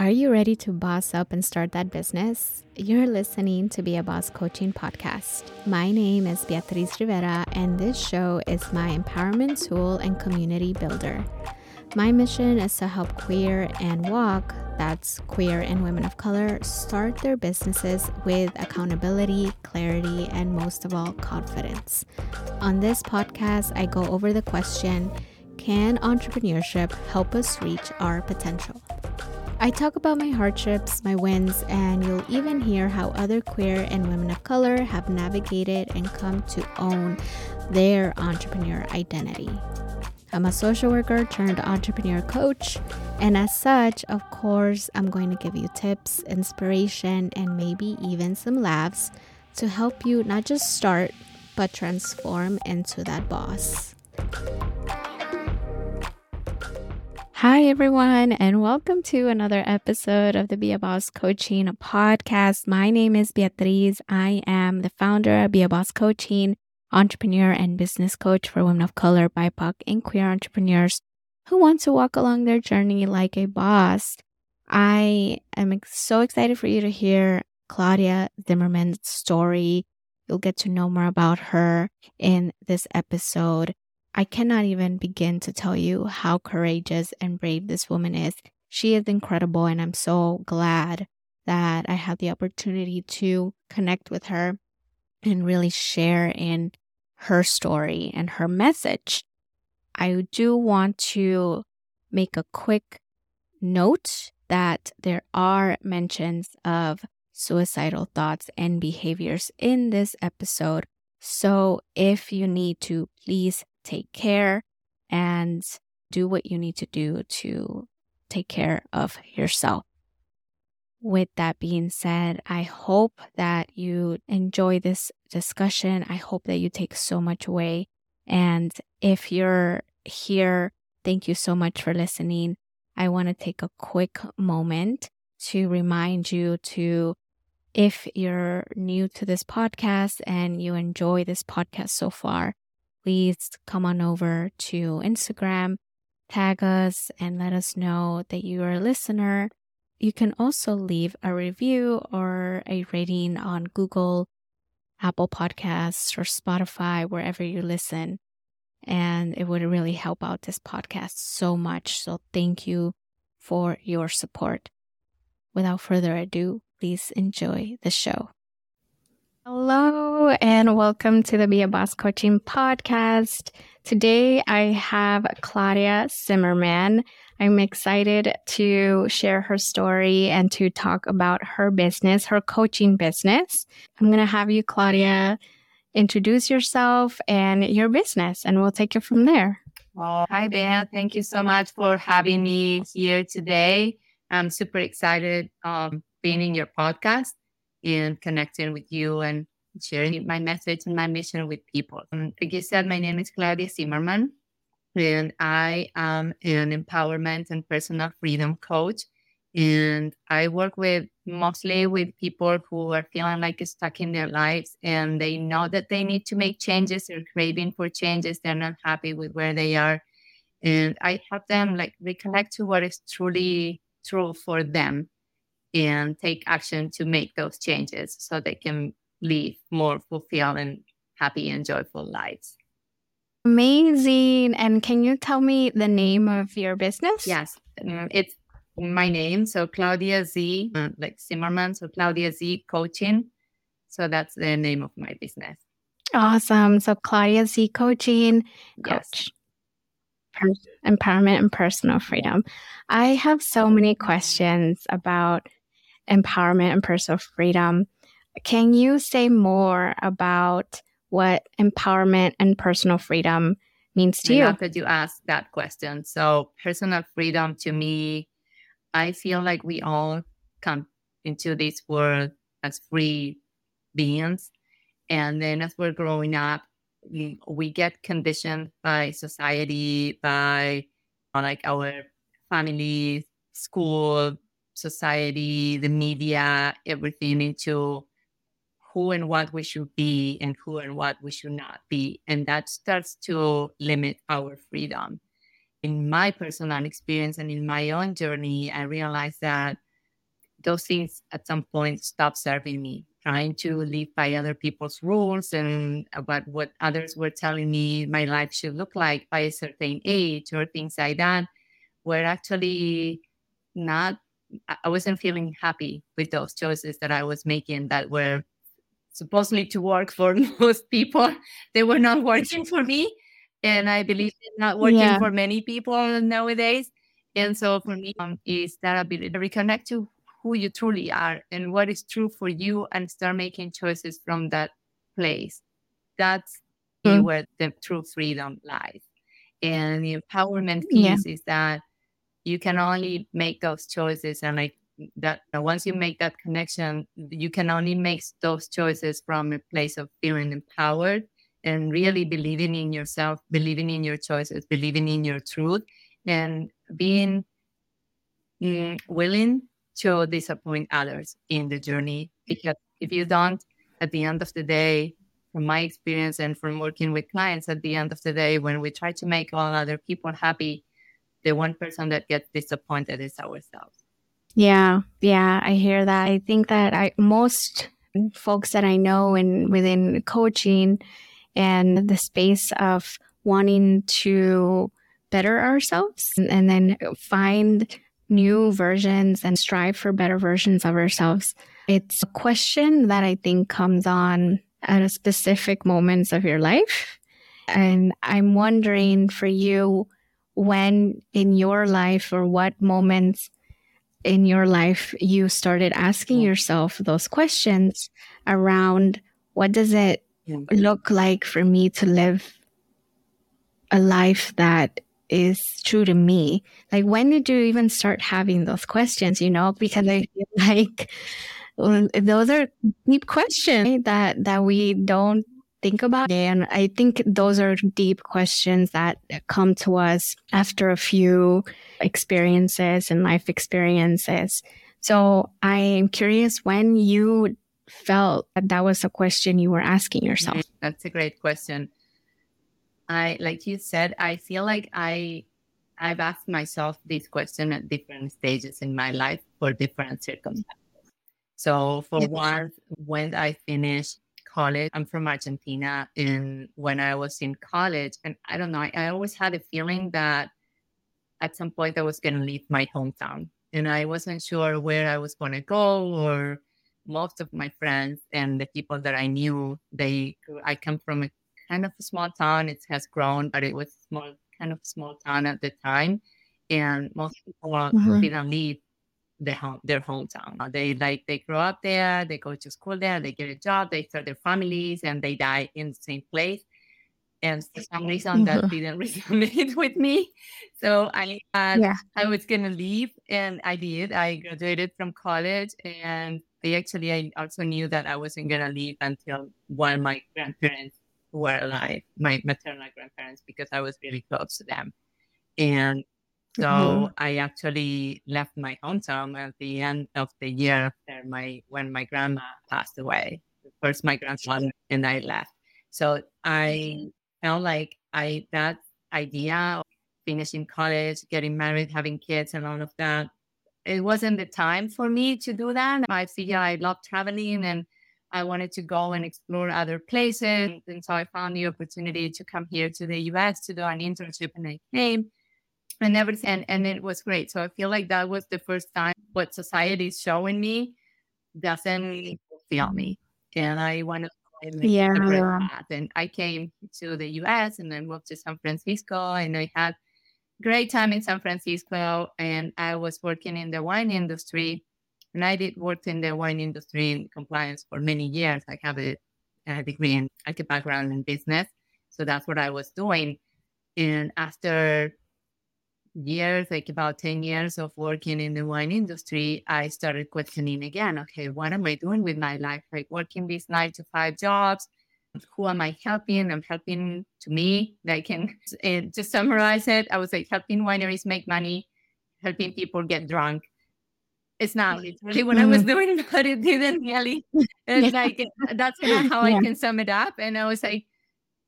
Are you ready to boss up and start that business? You're listening to Be a Boss Coaching Podcast. My name is Beatriz Rivera, and this show is my empowerment tool and community builder. My mission is to help queer and WOC, that's queer and women of color, start their businesses with accountability, clarity, and most of all, confidence. On this podcast, I go over the question Can entrepreneurship help us reach our potential? I talk about my hardships, my wins, and you'll even hear how other queer and women of color have navigated and come to own their entrepreneur identity. I'm a social worker turned entrepreneur coach, and as such, of course, I'm going to give you tips, inspiration, and maybe even some laughs to help you not just start, but transform into that boss. Hi, everyone, and welcome to another episode of the Be a Boss Coaching Podcast. My name is Beatriz. I am the founder of Be a Boss Coaching, entrepreneur, and business coach for women of color, BIPOC, and queer entrepreneurs who want to walk along their journey like a boss. I am so excited for you to hear Claudia Zimmermann's story. You'll get to know more about her in this episode. I cannot even begin to tell you how courageous and brave this woman is. She is incredible, and I'm so glad that I had the opportunity to connect with her and really share in her story and her message. I do want to make a quick note that there are mentions of suicidal thoughts and behaviors in this episode. So if you need to, please take care and do what you need to do to take care of yourself. With that being said, I hope that you enjoy this discussion. I hope that you take so much away. And if you're here, thank you so much for listening. I want to take a quick moment to remind you to, if you're new to this podcast and you enjoy this podcast so far, please come on over to Instagram, tag us, and let us know that you are a listener. You can also leave a review or a rating on Google, Apple Podcasts, or Spotify, wherever you listen. And it would really help out this podcast so much. So thank you for your support. Without further ado, please enjoy the show. Hello, and welcome to the Be a Boss Coaching Podcast. Today I have Claudia Zimmermann. I'm excited to share her story and to talk about her business, her coaching business. I'm going to have you, Claudia, introduce yourself and your business, and we'll take it from there. Well, hi, Ben. Thank you so much for having me here today. I'm super excited um, being in your podcast and connecting with you and sharing my message and my mission with people. Um, like you said, my name is Claudia Zimmermann, and I am an empowerment and personal freedom coach. And I work with mostly with people who are feeling like stuck in their lives and they know that they need to make changes, they're craving for changes, they're not happy with where they are. And I help them like reconnect to what is truly true for them and take action to make those changes so they can live more fulfilled and happy and joyful lives. Amazing. And can you tell me the name of your business? Yes, um, it's my name. So Claudia Z, uh, like Zimmermann. So Claudia Z Coaching. So that's the name of my business. Awesome. So Claudia Z Coaching, coach. Yes. Empowerment and personal freedom. I have so many questions about empowerment and personal freedom. Can you say more about what empowerment and personal freedom means to you? After you ask that question, so personal freedom to me, I feel like we all come into this world as free beings, and then as we're growing up, we, we get conditioned by society, by like our family, school, society, the media, everything into who and what we should be and who and what we should not be. And that starts to limit our freedom. In my personal experience and in my own journey, I realized that those things at some point stopped serving me. Trying to live by other people's rules and about what others were telling me my life should look like by a certain age or things like that were actually not, I wasn't feeling happy with those choices that I was making that were supposedly to work for most people. They were not working for me. And I believe it's not working yeah. for many people nowadays. And so for me, um, is that ability to reconnect to who you truly are and what is true for you and start making choices from that place. That's mm. where the true freedom lies. And the empowerment piece yeah. is that you can only make those choices and like that once you make that connection you can only make those choices from a place of feeling empowered and really believing in yourself believing in your choices believing in your truth and being mm, willing to disappoint others in the journey. Because if you don't, at the end of the day, from my experience and from working with clients, at the end of the day, when we try to make all other people happy, the one person that gets disappointed is ourselves. Yeah, yeah, I hear that. I think that I most folks that I know and within coaching and the space of wanting to better ourselves and, and then find new versions and strive for better versions of ourselves. It's a question that I think comes on at a specific moments of your life. And I'm wondering for you, when in your life or what moments in your life you started asking mm. yourself those questions around what does it look like for me to live a life that is true to me? Like, when did you even start having those questions? You know, because I feel like those are deep questions that that we don't think about. And I think those are deep questions that come to us after a few experiences and life experiences. So I am curious when you felt that that was a question you were asking yourself. Mm-hmm. That's a great question. I like you said, I feel like I I've asked myself this question at different stages in my life for different circumstances. So for one, when I finished college, I'm from Argentina, and when I was in college, and I don't know, I, I always had a feeling that at some point I was going to leave my hometown, and I wasn't sure where I was going to go or most of my friends and the people that I knew, they I come from a kind of a small town. It has grown, but it was small, kind of small town at the time, and most people mm-hmm. didn't leave their home, their hometown. They like they grow up there, they go to school there, they get a job, they start their families, and they die in the same place. And for some reason, that mm-hmm. didn't resonate with me. So I had, yeah. I was gonna leave, and I did. I graduated from college, and I actually I also knew that I wasn't gonna leave until one of my grandparents were alive, my maternal grandparents, because I was really close to them. And so mm-hmm. I actually left my hometown at the end of the year after my when my grandma passed away. First my grandfather and I left. So I felt like I that idea of finishing college, getting married, having kids and all of that, it wasn't the time for me to do that. I feel I love traveling and I wanted to go and explore other places. And so I found the opportunity to come here to the US to do an internship and I came and everything. And, and it was great. So I feel like that was the first time what society is showing me doesn't mm. fulfill me. And I want to yeah. path. And I came to the US and then moved to San Francisco and I had great time in San Francisco and I was working in the wine industry and I did work in the wine industry in compliance for many years. I have a, a degree in like a background in business. So that's what I was doing. And after years, like about 10 years of working in the wine industry, I started questioning again, okay, what am I doing with my life? Like working these nine to five jobs. Who am I helping? I'm helping to me. Like, can to summarize it, I was like helping wineries make money, helping people get drunk, it's not literally what I was mm-hmm. doing, but it didn't really. Yeah. like that's kind of how yeah. I can sum it up. And I was like,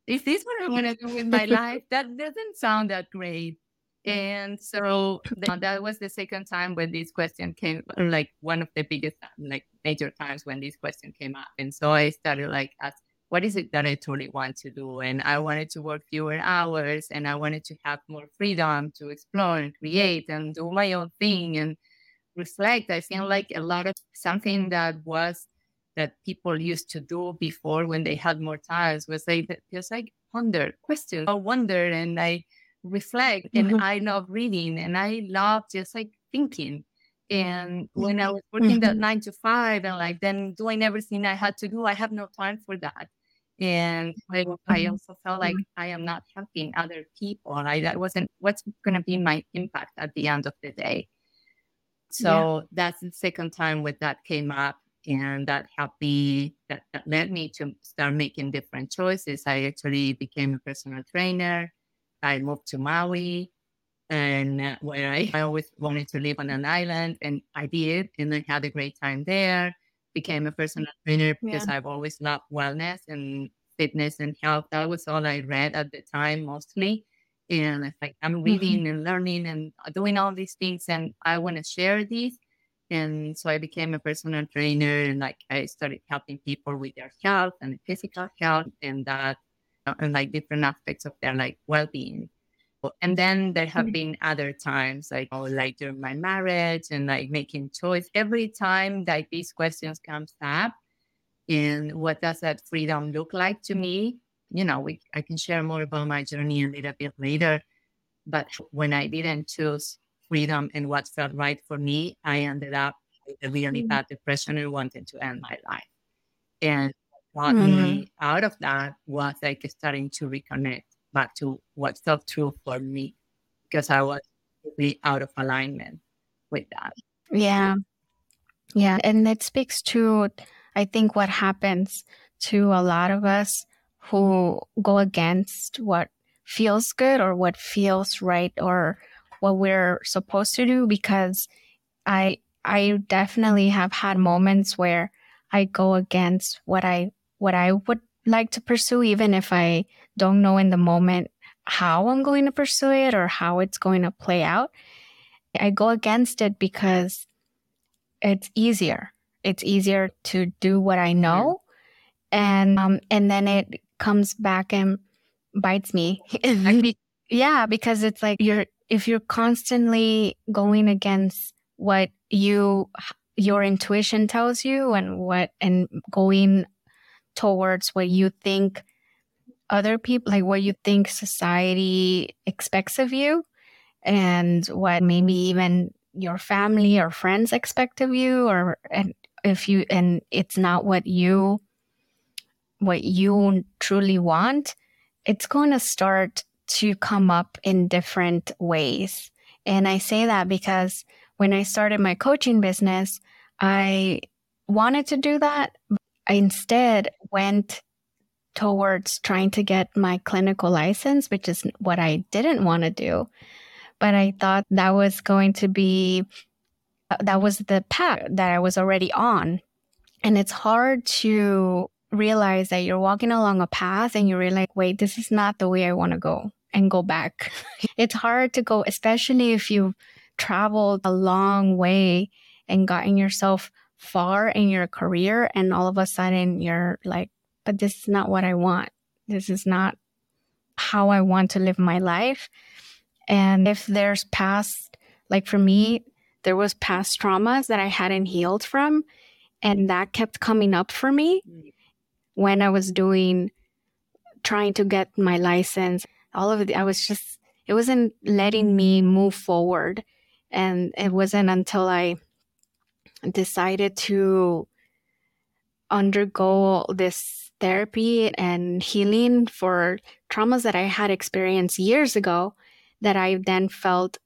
is this what I want to do with my life? That doesn't sound that great. And so the, that was the second time when this question came, like one of the biggest, like major times when this question came up. And so I started like asking, what is it that I truly want to do? And I wanted to work fewer hours and I wanted to have more freedom to explore and create and do my own thing and reflect. I feel like a lot of something that was that people used to do before when they had more time was like just like ponder, question or wonder and I reflect mm-hmm. and I love reading and I love just like thinking. And when I was working mm-hmm. that nine to five and like then doing everything I had to do, I have no time for that. And I, I mm-hmm. also felt like mm-hmm. I am not helping other people. I that wasn't what's going to be my impact at the end of the day. So yeah. that's the second time when that came up, and that helped me. That, that led me to start making different choices. I actually became a personal trainer. I moved to Maui, and uh, where I, I always wanted to live on an island, and I did, and I had a great time there. Became a personal trainer because yeah. I've always loved wellness and fitness and health. That was all I read at the time, mostly. And it's like I'm reading mm-hmm. and learning and doing all these things, and I want to share these. And so I became a personal trainer, and like I started helping people with their health and physical health, and that and like different aspects of their like well-being and then there have mm-hmm. been other times like oh like during my marriage and like making choice every time like these questions comes up and what does that freedom look like to me you know we, i can share more about my journey a little bit later but when i didn't choose freedom and what felt right for me i ended up with a really mm-hmm. bad depression and wanted to end my life and mm-hmm. me out of that was like starting to reconnect back to what felt true for me because I was really out of alignment with that. Yeah. Yeah. And it speaks to, I think, what happens to a lot of us who go against what feels good or what feels right or what we're supposed to do because I I definitely have had moments where I go against what I what I would like to pursue, even if I don't know in the moment how I'm going to pursue it or how it's going to play out. I go against it because it's easier. It's easier to do what I know, and um, and then it comes back and bites me. yeah, because it's like you're if you're constantly going against what you your intuition tells you and what and going towards what you think other people, like what you think society expects of you, and what maybe even your family or friends expect of you, or and if you and it's not what you what you truly want, it's going to start to come up in different ways. And I say that because when I started my coaching business, I wanted to do that, I instead went towards trying to get my clinical license, which is what I didn't want to do. But I thought that was going to be, uh, that was the path that I was already on. And it's hard to realize that you're walking along a path and you realize, wait, this is not the way I want to go and go back. it's hard to go, especially if you've traveled a long way and gotten yourself far in your career and all of a sudden you're like, but this is not what I want. This is not how I want to live my life. And if there's past, like for me, there was past traumas that I hadn't healed from, and that kept coming up for me when I was doing, trying to get my license. All of it, I was just, it wasn't letting me move forward. And it wasn't until I decided to undergo this therapy and healing for traumas that I had experienced years ago that I then felt,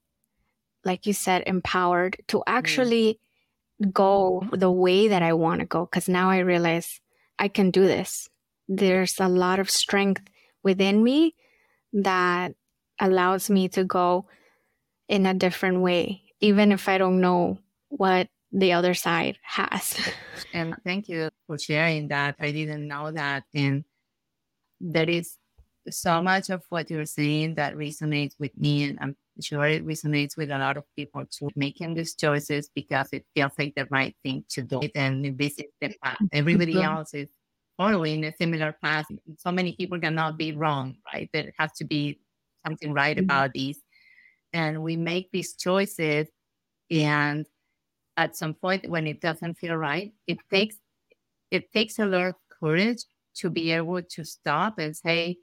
like you said, empowered to mm. actually mm. go the way that I want to go. Because now I realize I can do this. There's a lot of strength within me that allows me to go in a different way, even if I don't know what the other side has. and thank you for sharing that. I didn't know that. And there is so much of what you're saying that resonates with me. And I'm sure it resonates with a lot of people too, making these choices because it feels like the right thing to do. And this is the path. Everybody else is following a similar path. So many people cannot be wrong, right? There has to be something right mm-hmm. about these. And we make these choices and at some point when it doesn't feel right, it takes it takes a lot of courage to be able to stop and say,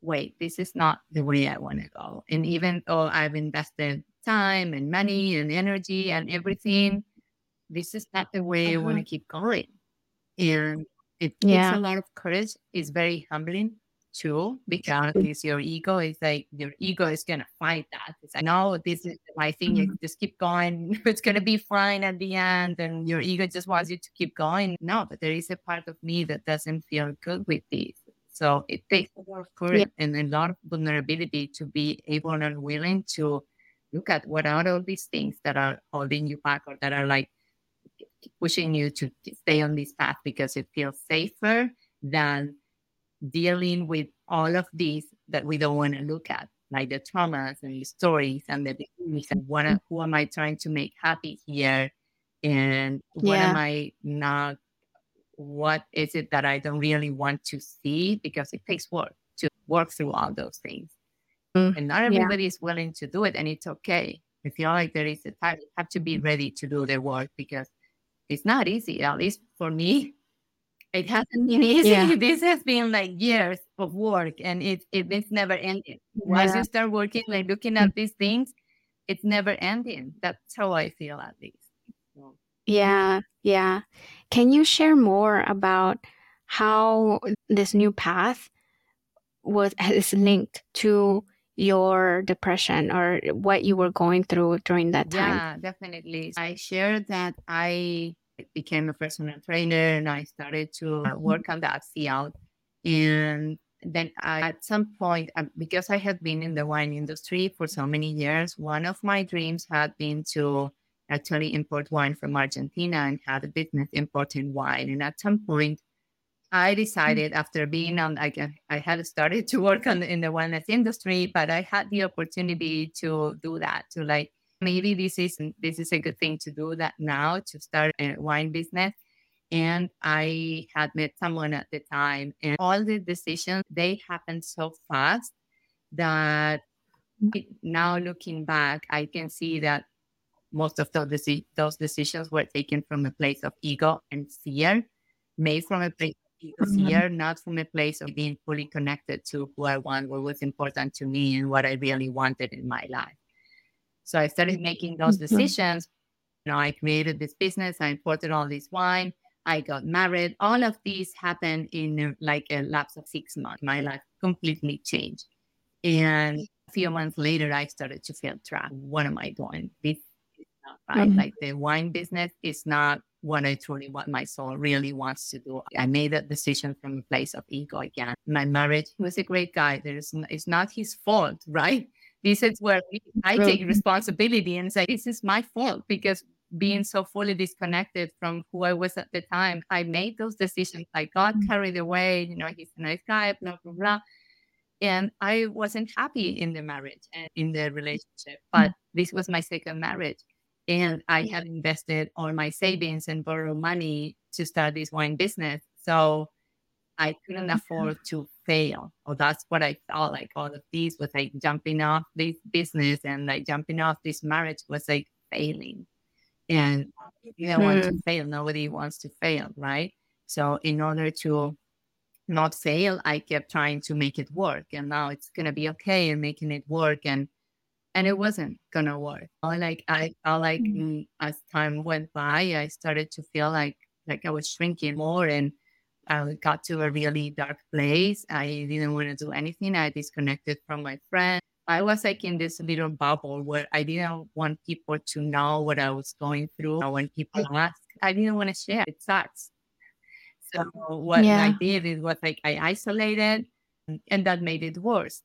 wait, this is not the way I want to go. And even though I've invested time and money and energy and everything, this is not the way uh-huh. I want to keep going. And it takes yeah. a lot of courage. It's very humbling too, because it's your ego is like your ego is gonna fight that. It's like, no, this is my thing. Mm-hmm. You just keep going. it's gonna be fine at the end, and your ego just wants you to keep going. No, but there is a part of me that doesn't feel good with this. So it takes a lot of courage yeah. and a lot of vulnerability to be able and willing to look at what are all these things that are holding you back or that are like pushing you to stay on this path because it feels safer than dealing with all of these that we don't want to look at, like the traumas and the stories and the beliefs and what, who am I trying to make happy here? And what yeah. am I not? What is it that I don't really want to see? Because it takes work to work through all those things. Mm, and not everybody yeah. is willing to do it, and it's okay. I feel like there is a time you have to be ready to do the work because it's not easy, at least for me. It hasn't been easy. Yeah. This has been like years of work and it, it it's never ending. Once you start working, like looking mm. at these things, it's never ending. That's how I feel at least. So. Yeah, yeah. Can you share more about how this new path was is linked to your depression or what you were going through during that time? Yeah, definitely. I shared that I became a personal trainer and I started to uh, work on that field. And then I, at some point, um, because I had been in the wine industry for so many years, one of my dreams had been to actually import wine from Argentina and had a business importing wine. And at some point, I decided after being on, I, I had started to work on in the wellness industry, but I had the opportunity to do that, to like maybe this is this is a good thing to do that now to start a wine business and i had met someone at the time and all the decisions they happened so fast that now looking back i can see that most of those, those decisions were taken from a place of ego and fear made from a place of ego mm-hmm. fear not from a place of being fully connected to who i want what was important to me and what i really wanted in my life so I started making those mm-hmm. decisions. You know, I created this business, I imported all this wine, I got married. All of these happened in like a lapse of six months. My life completely changed. And a few months later, I started to feel trapped. What am I doing? This is not right. Mm-hmm. Like the wine business is not what I truly what my soul really wants to do. I made that decision from a place of ego again. My marriage was a great guy. There's it's not his fault, right? This is where I take responsibility and say, this is my fault because being so fully disconnected from who I was at the time, I made those decisions. I got mm. carried away. You know, he's a nice guy, blah, blah, blah. And I wasn't happy in the marriage and in the relationship. But this was my second marriage. And I had invested all my savings and borrowed money to start this wine business. So I couldn't afford to fail. Or that's what I felt like all of these was like jumping off this business and like jumping off this marriage was like failing. And you don't want to hmm. fail. Nobody wants to fail, right? So in order to not fail, I kept trying to make it work. And now it's gonna be okay and making it work. And and it wasn't gonna work. I like I felt like mm. as time went by, I started to feel like like I was shrinking more and I got to a really dark place. I didn't want to do anything. I disconnected from my friends. I was like in this little bubble where I didn't want people to know what I was going through. When people ask, I didn't want to share. It sucks. So what yeah. I did is was like I isolated, and that made it worse.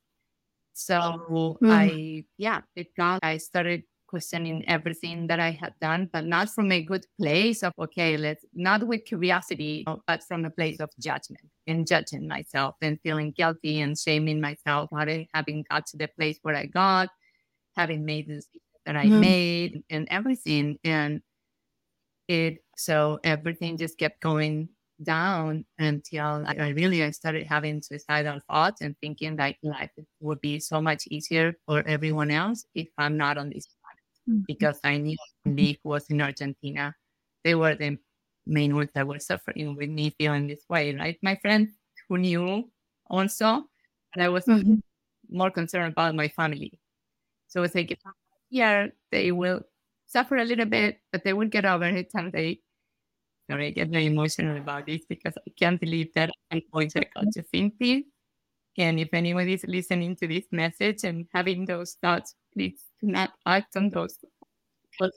So mm. I yeah, it got. I started questioning everything that I had done, but not from a good place of, okay, let's not with curiosity, but from a place of judgment and judging myself and feeling guilty and shaming myself for having got to the place where I got. having made this that I mm-hmm. made and everything. And it so everything just kept going down until I, I really I started having suicidal thoughts and thinking that life would be so much easier for everyone else if I'm not on this. Because I knew Nick was in Argentina. They were the main ones that were suffering with me feeling this way, right? My friends who knew also, and I was mm-hmm. more concerned about my family. So it's like, yeah, they will suffer a little bit, but they will get over it and they sorry, I get very emotional about this because I can't believe that I'm going to to think. And if anyone is listening to this message and having those thoughts, please not act on those. But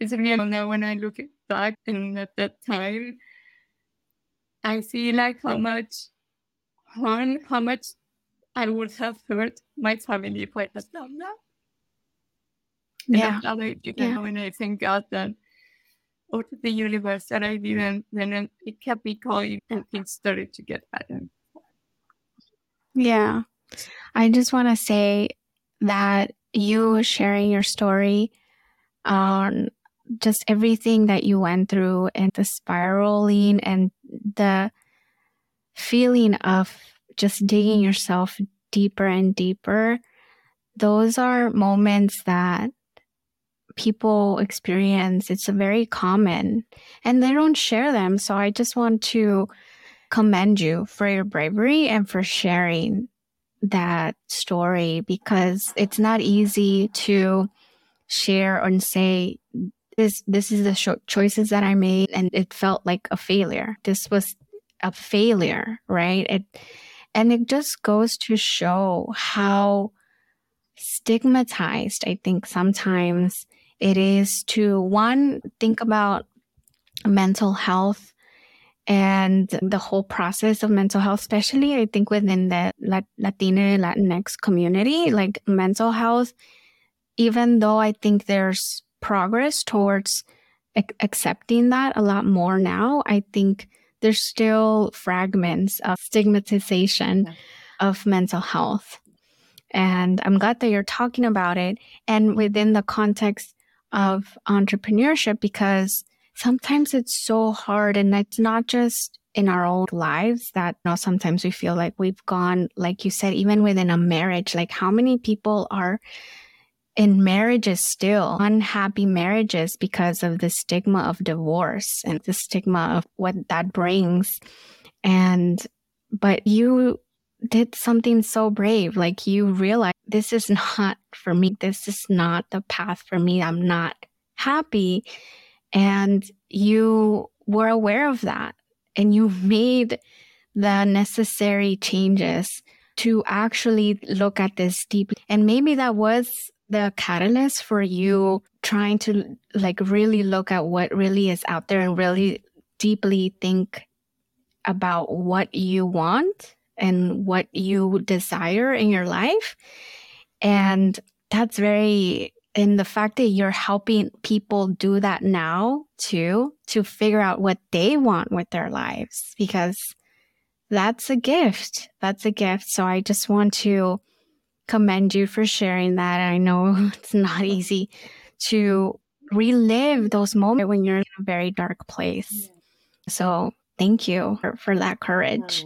it's real now when I look back and at that time, I see like how oh. much harm, how much I would have hurt my family if I had done that. Yeah. And I, you know, yeah. when I thank God that or to the universe that I didn't, then it kept me going and things started to get better. Yeah. I just want to say that you sharing your story on just everything that you went through and the spiraling and the feeling of just digging yourself deeper and deeper. Those are moments that people experience. It's very common and they don't share them. So I just want to commend you for your bravery and for sharing that story because it's not easy to share and say this this is the cho- choices that I made and it felt like a failure. This was a failure, right? It and it just goes to show how stigmatized I think sometimes it is to one, think about mental health and the whole process of mental health, especially I think within the Latina Latinx community, like mental health, even though I think there's progress towards ac- accepting that a lot more now, I think there's still fragments of stigmatization yeah. of mental health. And I'm glad that you're talking about it. And within the context of entrepreneurship because sometimes it's so hard and it's not just in our own lives that you know sometimes we feel like we've gone like you said even within a marriage like how many people are in marriages still unhappy marriages because of the stigma of divorce and the stigma of what that brings and but you did something so brave. Like you realized this is not for me. This is not the path for me. I'm not happy. And you were aware of that and you made the necessary changes to actually look at this deeply. And maybe that was the catalyst for you trying to like really look at what really is out there and really deeply think about what you want and what you desire in your life. And that's very, and the fact that you're helping people do that now too, to figure out what they want with their lives, because that's a gift. That's a gift. So I just want to commend you for sharing that. I know it's not easy to relive those moments when you're in a very dark place. So thank you for, for that courage.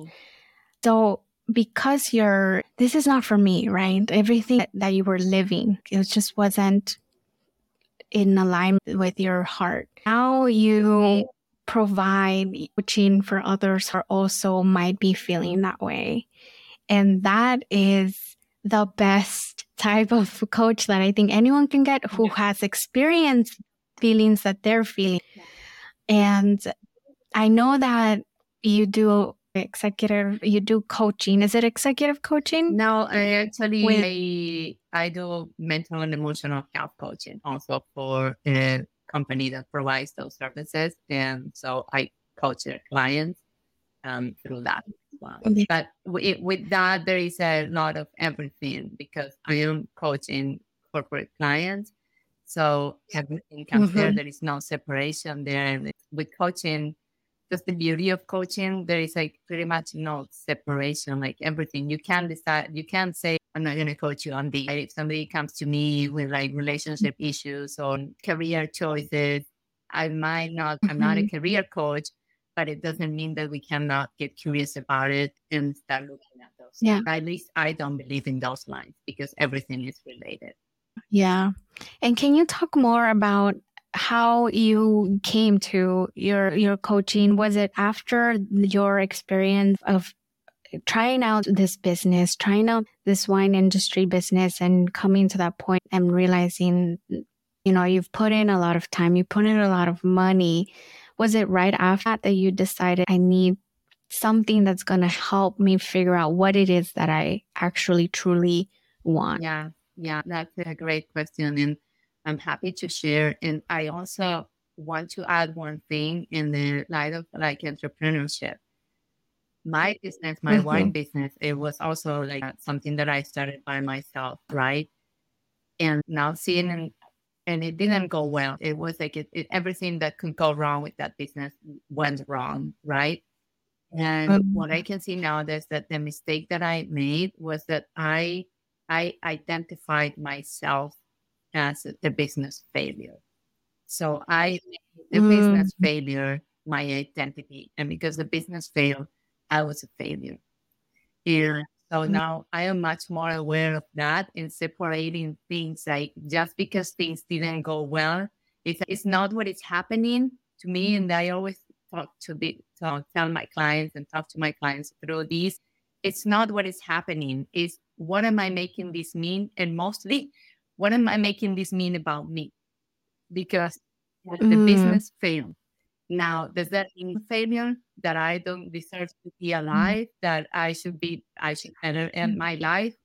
So because you're, this is not for me, right? Everything that, that you were living, it just wasn't in alignment with your heart. Now you provide coaching for others who also might be feeling that way. And that is the best type of coach that I think anyone can get who has experienced feelings that they're feeling. And I know that you do executive you do coaching. Is it executive coaching? No i actually With... I, I do mental and emotional health coaching also for a company that provides those services. And so i coach their clients um, through that well. but with, with that there is a lot of everything because i am coaching corporate clients. So everything comes mm-hmm. there there is no separation there. With coaching just the beauty of coaching there is like pretty much no separation like everything you can decide you can say I'm not going to coach you on the. If somebody comes to me with like relationship issues or career choices, I might not, I'm not a Mhm. career coach, but it doesn't mean that we cannot get curious about it and start looking at those. Yeah. At least I don't believe in those lines because everything is related. Yeah. And can you talk more about how you came to your your coaching? Was it after your experience of trying out this business, trying out this wine industry business and coming to that point and realizing you know, you've put in a lot of time, you put in a lot of money. Was it right after that that you decided I need something that's going to help me figure out what it is that I actually truly want? Yeah, yeah, that's a great question. And I'm happy to share. And I also want to add one thing in the light of like entrepreneurship. My business, my wine Mhm. business, it was also like something that I started by myself, right? And now seeing and and it didn't go well. It was like it, it, everything that could go wrong with that business went wrong, right? And Um, what I can see now is that the mistake that I made was that I I identified myself as the business failure. So I made the business Mm. failure my identity. And because the business failed, I was a failure. Yeah. So Mm. now I am much more aware of that and separating things like just because things didn't go well, it's, it's not what is happening to me. And I always talk to the so tell my clients and talk to my clients through these. It's not what is happening, it's what am I making this mean? And mostly, what am I making this mean about me? Because the Mm. business failed. Now, does that mean failure that I don't deserve to be Mm. alive? That I should be, I should better end my life?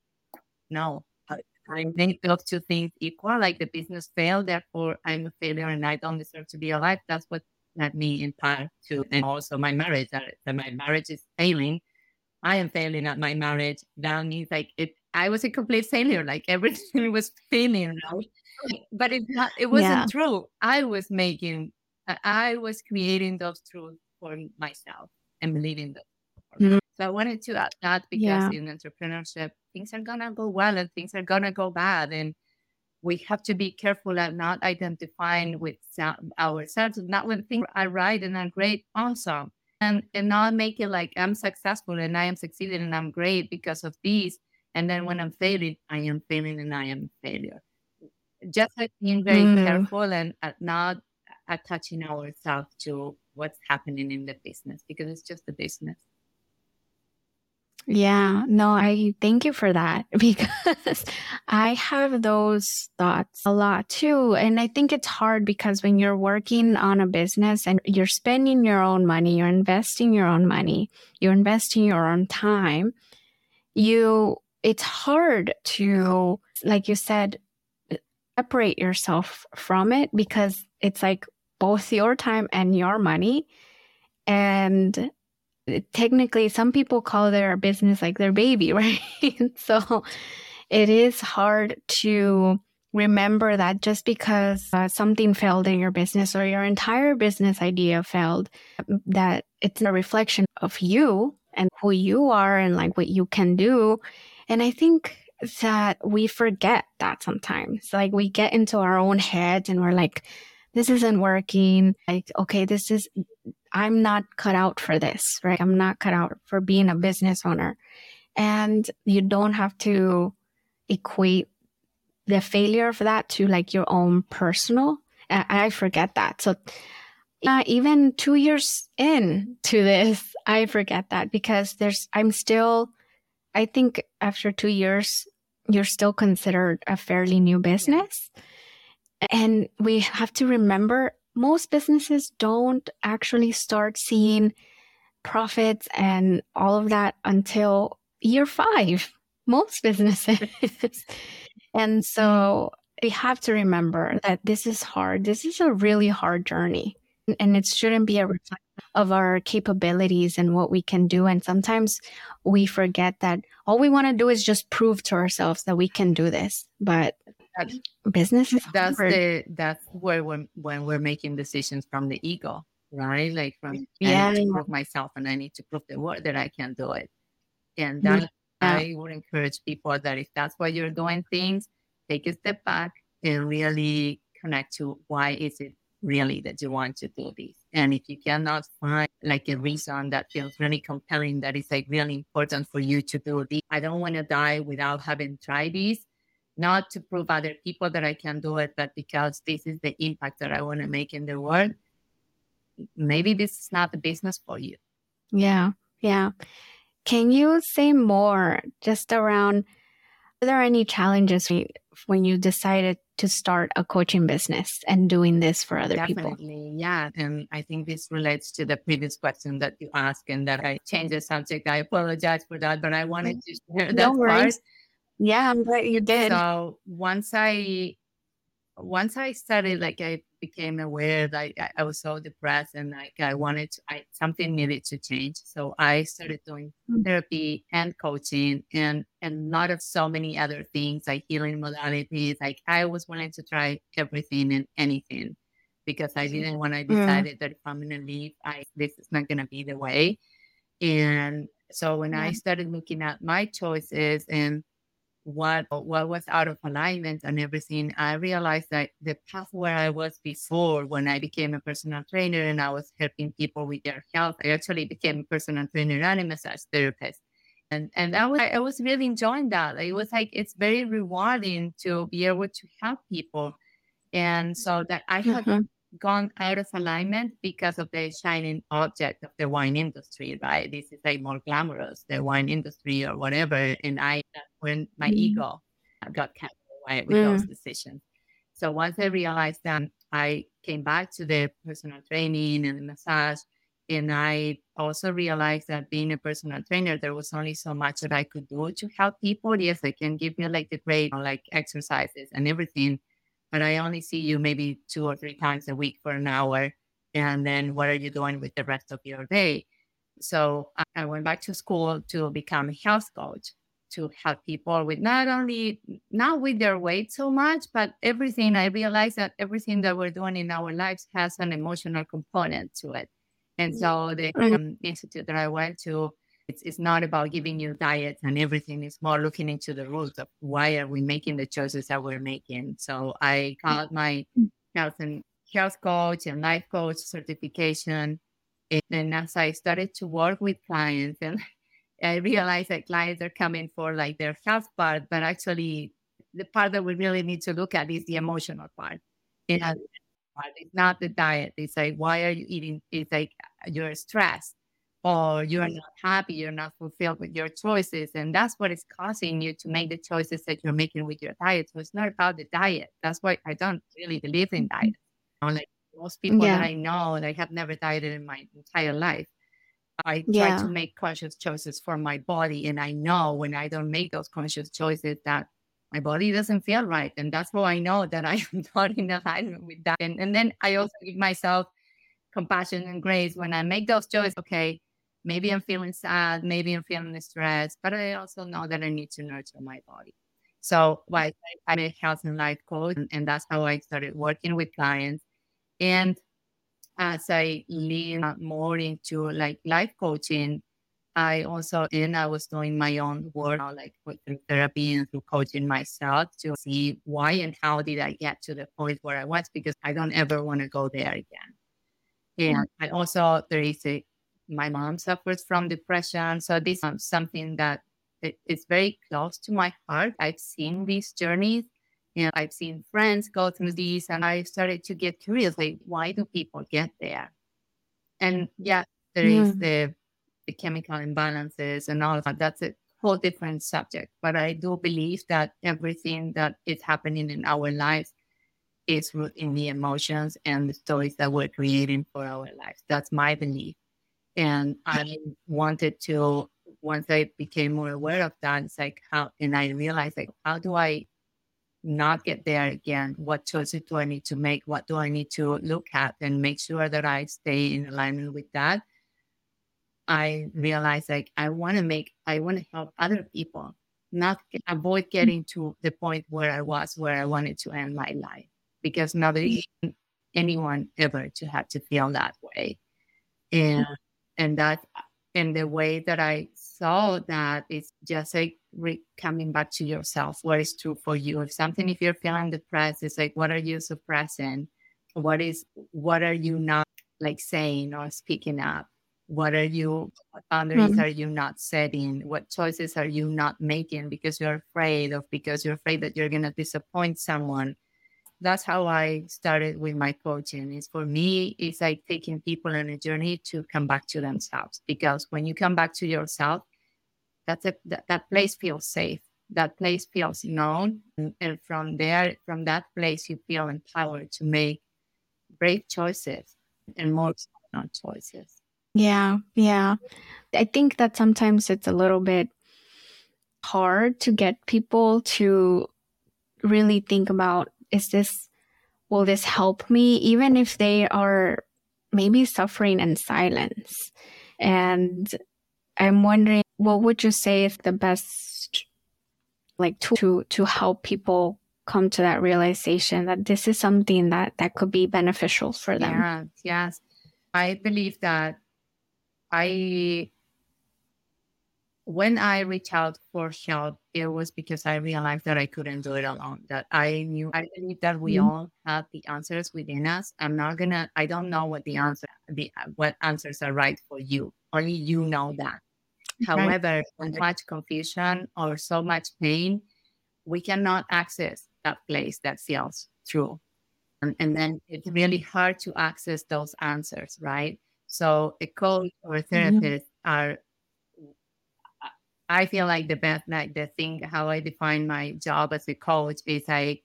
No, I, I make those two things equal. Like the business failed, therefore I'm a failure and I don't deserve to be alive. That's what led me in part to, and also my marriage. That, that my marriage is failing. I am failing at my marriage. That means like it. I was a complete failure. Like everything was failing, right? But it's not. It wasn't Yeah. true. I was making. I- was creating those truths for myself and believing them. Mm. So I wanted to add that because Yeah. in entrepreneurship, things are gonna go well and things are gonna go bad, and we have to be careful at not identifying with ourselves, not when things are right and are great, awesome, and and not make it like I'm successful and I am succeeding and I'm great because of these, and then when I'm failing, I am failing and I am a failure. Just like being very Mm. careful and uh, not attaching ourselves to what's happening in the business because it's just a business. Yeah, no, I thank you for that because I have those thoughts a lot too. And I think it's hard because when you're working on a business and you're spending your own money, you're investing your own money, you're investing your own time, you, it's hard to, like you said, separate yourself from it because it's like both your time and your money. And technically some people call their business like their baby right so it is hard to remember that just because uh, something failed in your business or your entire business idea failed that it's a reflection of you and who you are and like what you can do and i think that we forget that sometimes like we get into our own heads and we're like this isn't working like okay this is I'm not cut out for this, right? I'm not cut out for being a business owner. And you don't have to equate the failure of that to like your own personal. I, I forget that. So uh, even two years in to this, I forget that because there's, I'm still, I think after two years, you're still considered a fairly new business. And we have to remember most businesses don't actually start seeing profits and all of that until year five. Most businesses. and so we have to remember that this is hard. This is a really hard journey. And it shouldn't be a reflection of our capabilities and what we can do. And sometimes we forget that all we want to do is just prove to ourselves that we can do this. But That- business is that's hard. the that's where when when we're making decisions from the ego, right? Like from I Yeah. need to prove myself and I need to prove the world that I can do it. And Yeah. I would encourage people that if that's why you're doing things, take a step back and really connect to why is it really that you want to do this. And if you cannot find like a reason that feels really compelling, that is like really important for you to do this, I don't want to die without having tried this, not to prove other people that I can do it, but because this is the impact that I want to make in the world. Maybe this is not the business for you. Yeah. Yeah. Can you say more just around are there any challenges when you decided to start a coaching business and doing this for other Definitely, people? Yeah. And I think this relates to the previous question that you asked and that I changed the subject. I apologize for that, but I wanted mm. to share that part. Yeah, I'm glad you did. So once I once I started, like I became aware that I, I, was so depressed and like I wanted to, I, something needed to change. So I started doing mm. therapy and coaching and, and a lot of so many other things like healing modalities. Like I was wanting to try everything and anything because I didn't want to decided that if I'm going to leave, I, this is not going to be the way. And so when yeah. I started looking at my choices and what what was out of alignment and everything, I realized that the path where I was before, when I became a personal trainer and I was helping people with their health, I actually became a personal trainer and a massage therapist. And and that was I was really enjoying that. It was like it's very rewarding to be able to help people. And so that I had mm-hmm gone out of alignment because of the shining object of the wine industry, right? This is like more glamorous, the wine industry or whatever. And I, when my mm. ego got carried away with mm. those decisions. So once I realized that, I came back to the personal training and the massage. And I also realized that being a personal trainer, there was only so much that I could do to help people. Yes, I can give you like the great like exercises and everything but I only see you maybe two or three times a week for an hour. And then what are you doing with the rest of your day? So I went back to school to become a health coach to help people with not only not with their weight so much, but everything. I realized that everything that we're doing in our lives has an emotional component to it. And so the um, institute that I went to it's, it's not about giving you diets and everything. It's more looking into the roots of why are we making the choices that we're making. So I mm-hmm. got my health and health coach and life coach certification. And then as I started to work with clients and I realized that clients are coming for like their health part, but actually the part that we really need to look at is the emotional part. It has, it's not the diet. It's like, why are you eating? It's like you're stressed or you're not happy, you're not fulfilled with your choices. And that's what is causing you to make the choices that you're making with your diet. So it's not about the diet. That's why I don't really believe in mm-hmm. diet. You know, like most people yeah. that I know, they have never dieted in my entire life. I yeah. try to make conscious choices for my body. And I know when I don't make those conscious choices that my body doesn't feel right. And that's how I know that I am not in alignment with that. And, and then I also give myself compassion and grace when I make those choices. Okay, maybe I'm feeling sad, maybe I'm feeling stressed, but I also know that I need to nurture my body. So why I'm a health and life coach, and, and that's how I started working with clients. And as I lean more into like life coaching, I also and I was doing my own work, like through therapy and through coaching myself to see why and how did I get to the point where I was because I don't ever want to go there again. Mm-hmm. And I also there is a my mom suffers from depression. So this is something that is very close to my heart. I've seen these journeys and I've seen friends go through these and I started to get curious, like, why do people get there? And yeah, there yeah. is hmm. the, the chemical imbalances and all of that. That's a whole different subject. But I do believe that everything that is happening in our lives is rooted in the emotions and the stories that we're creating for our lives. That's my belief. And I wanted to, once I became more aware of that, it's like how, and I realized like, how do I not get there again? What choices do I need to make? What do I need to look at and make sure that I stay in alignment with that? I realized like I want to make, I want to help other people, not avoid mm. getting to the point where I was, where I wanted to end my life, because nobody, mm. anyone ever to have to feel that way. And and that And the way that I saw that is just like re- coming back to yourself. What is true for you? If something, if you're feeling depressed, it's like, what are you suppressing? What is, what are you not like saying or speaking up? What are you, what boundaries mm-hmm. are you not setting? What choices are you not making because you're afraid of, because you're afraid that you're going to disappoint someone? That's how I started with my coaching. Is for me, it's like taking people on a journey to come back to themselves. Because when you come back to yourself, that's a, that, that place feels safe. That place feels known. And from there, from that place, you feel empowered to make brave choices and more choices. Yeah, yeah. I think that sometimes it's a little bit hard to get people to really think about is this will this help me even if they are maybe suffering in silence? And i'm wondering what would you say is the best like tool to to help people come to that realization that this is something that that could be beneficial for them? Yeah yes. I believe that I when I reached out for help, it was because I realized that I couldn't do it alone. That I knew, I believe that we mm-hmm. all have the answers within us. I'm not gonna, I don't know what the answer, the what answers are right for you. Only you know that. However, so much confusion or so much pain, we cannot access that place that feels true. And, and then it's really hard to access those answers, right? So a coach or a therapist mm-hmm. are I feel like the best like the thing how I define my job as a coach is like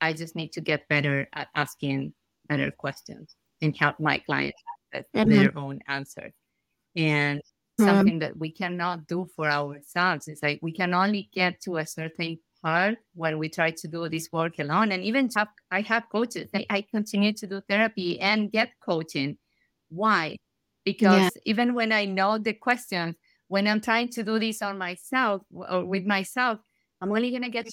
I just need to get better at asking better questions and help my clients get mm-hmm. their own answers. And mm-hmm. something that we cannot do for ourselves is like we can only get to a certain part when we try to do this work alone. And even have, I have coaches. I, I continue to do therapy and get coaching why? Because yeah. even when I know the questions, when I'm trying to do this on myself or with myself, I'm only gonna get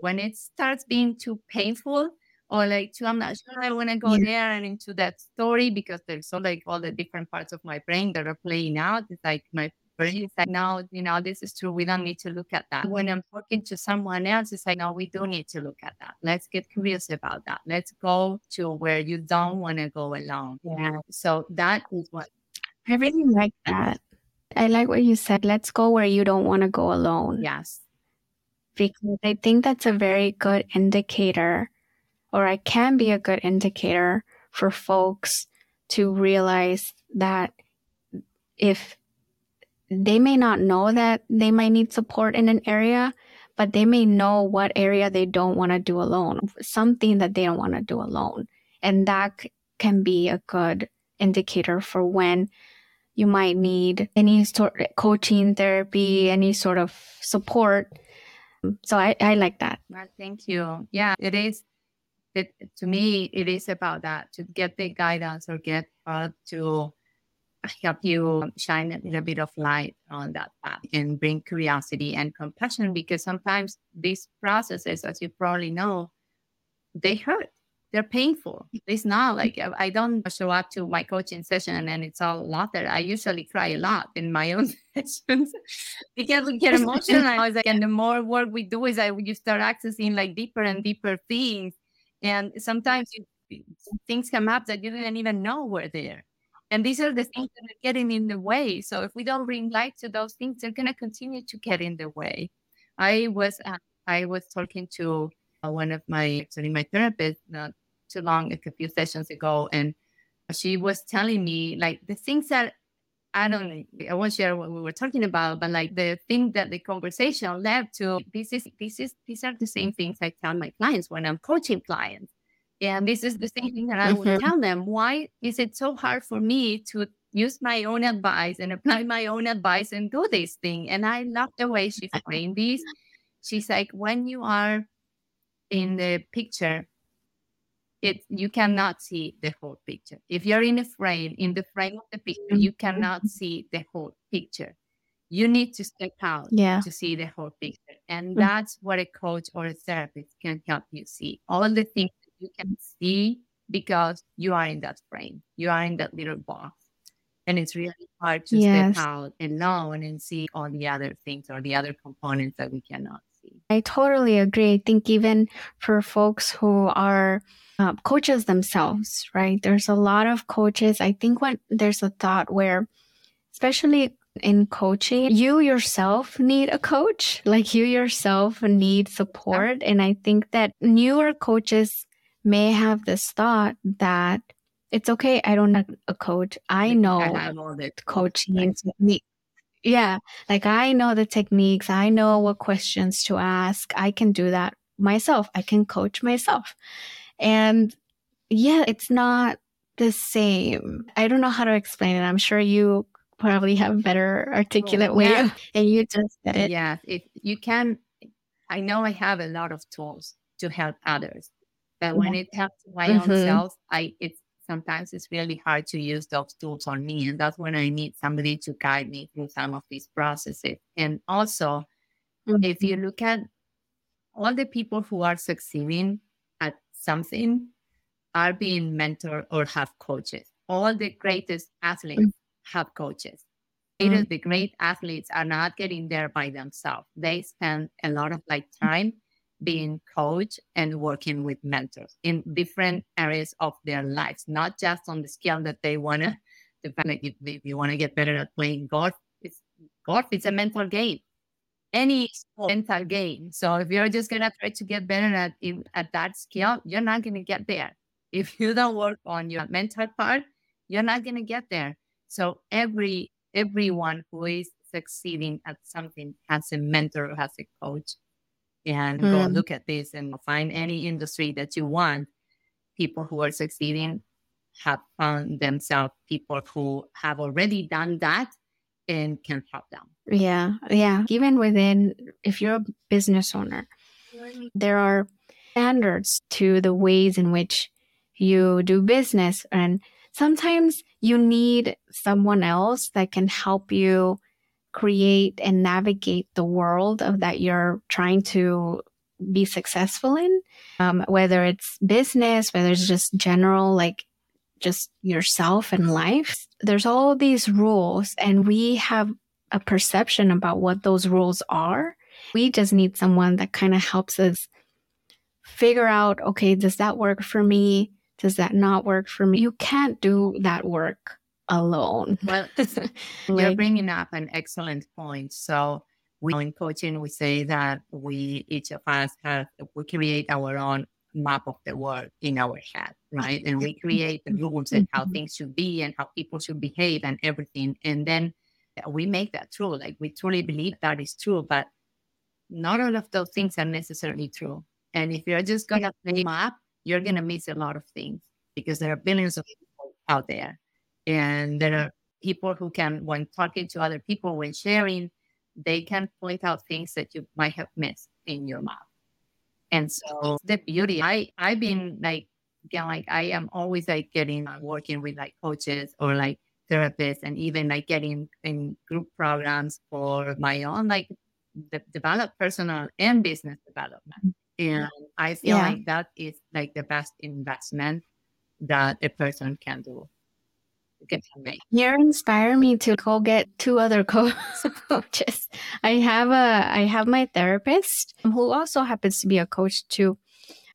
when it starts being too painful or like too, I'm not sure I want to go yeah. there and into that story because there's so like all the different parts of my brain that are playing out. It's like my brain is like, no, you know, this is true. We don't need to look at that. When I'm talking to someone else, it's like, no, we do need to look at that. Let's get curious about that. Let's go to where you don't want to go alone. Yeah. So that is what I really like that. I like what you said. Let's go where you don't want to go alone. Yes. Because I think that's a very good indicator, or I can be a good indicator for folks to realize that if they may not know that they might need support in an area, but they may know what area they don't want to do alone, something that they don't want to do alone. And that can be a good indicator for when you might need any sort of coaching therapy, any sort of support. So I, I like that. Well, thank you. Yeah, it is. It, to me, it is about that to get the guidance or get uh, to help you shine a little bit of light on that path and bring curiosity and compassion because sometimes these processes, as you probably know, they hurt. They're painful. It's not like I don't show up to my coaching session and then it's all laughter. I usually cry a lot in my own sessions because we get emotional. Like, and the more work we do is that you start accessing like deeper and deeper things. And sometimes you, things come up that you didn't even know were there and these are the things that are getting in the way. So if we don't bring light to those things, they're going to continue to get in the way. I was uh, I was talking to uh, one of my actually my therapist not too long, like a few sessions ago, and she was telling me like the things that I don't I won't share what we were talking about, but like the thing that the conversation led to this is this is these are the same things I tell my clients when I'm coaching clients. And this is the same thing that I would mm-hmm. tell them. Why is it so hard for me to use my own advice and apply my own advice and do this thing? And I love the way she explained this. She's like, when you are in the picture, it you cannot see the whole picture. If you're in a frame, in the frame of the picture, you cannot mm-hmm. see the whole picture. You need to step out yeah. to see the whole picture. And mm-hmm. that's what a coach or a therapist can help you see. All the things you can see because you are in that frame, you are in that little box. And it's really hard to Yes. step out alone and see all the other things or the other components that we cannot. I totally agree. I think even for folks who are uh, coaches themselves, right? There's a lot of coaches. I think when there's a thought where, especially in coaching, you yourself need a coach, like you yourself need support. And I think that newer coaches may have this thought that it's okay. I don't need a coach. I know I have all the coaching. Yeah, like I know the techniques. I know what questions to ask. I can do that myself. I can coach myself. And yeah, it's not the same. I don't know how to explain it. I'm sure you probably have a better articulate way yeah. of, and you just said it. Yeah, if you can, I know I have a lot of tools to help others, but when it comes to my own Mhm. self, I it's sometimes it's really hard to use those tools on me, and that's when I need somebody to guide me through some of these processes. And also, if you mm-hmm. look at all the people who are succeeding at something are being mentored or have coaches. All the greatest athletes mm-hmm. have coaches. Even mm-hmm. The great athletes are not getting there by themselves. They spend a lot of like time being coached and working with mentors in different areas of their lives, not just on the skill that they want to develop. If, you want to get better at playing golf, it's golf is a mental game any mental game. So if you're just gonna try to get better at at that skill, you're not gonna get there. If you don't work on your mental part, you're not gonna get there. So every everyone who is succeeding at something has a mentor, or has a coach, and go Mm. look at this and find any industry that you want. People who are succeeding have found themselves people who have already done that and can help them. Yeah, yeah. Even within, if you're a business owner, there are standards to the ways in which you do business. And sometimes you need someone else that can help you create and navigate the world of that you're trying to be successful in, um, whether it's business, whether it's just general, like just yourself and life. There's all these rules, and we have a perception about what those rules are. We just need someone that kind of helps us figure out okay, does that work for me? Does that not work for me? You can't do that work alone. Well, you're bringing up an excellent point. So, we in coaching, we say that we each of us have we create our own map of the world in our head, right? And we create the rules and how Mhm. things should be and how people should behave and everything. And then we make that true. Like we truly believe that is true, but not all of those things are necessarily true. And if you're just gonna play map, you're gonna miss a lot of things because there are billions of people out there. And there are people who can, when talking to other people, when sharing, they can point out things that you might have missed in your map. And so the beauty, I I've been like, yeah, like I am always like getting uh, working with like coaches or like therapists, and even like getting in group programs for my own like de- develop personal and business development. And I feel Yeah. like that is like the best investment that a person can do. Can make. You're inspiring me to go get two other co- coaches. I have a I have my therapist who also happens to be a coach too.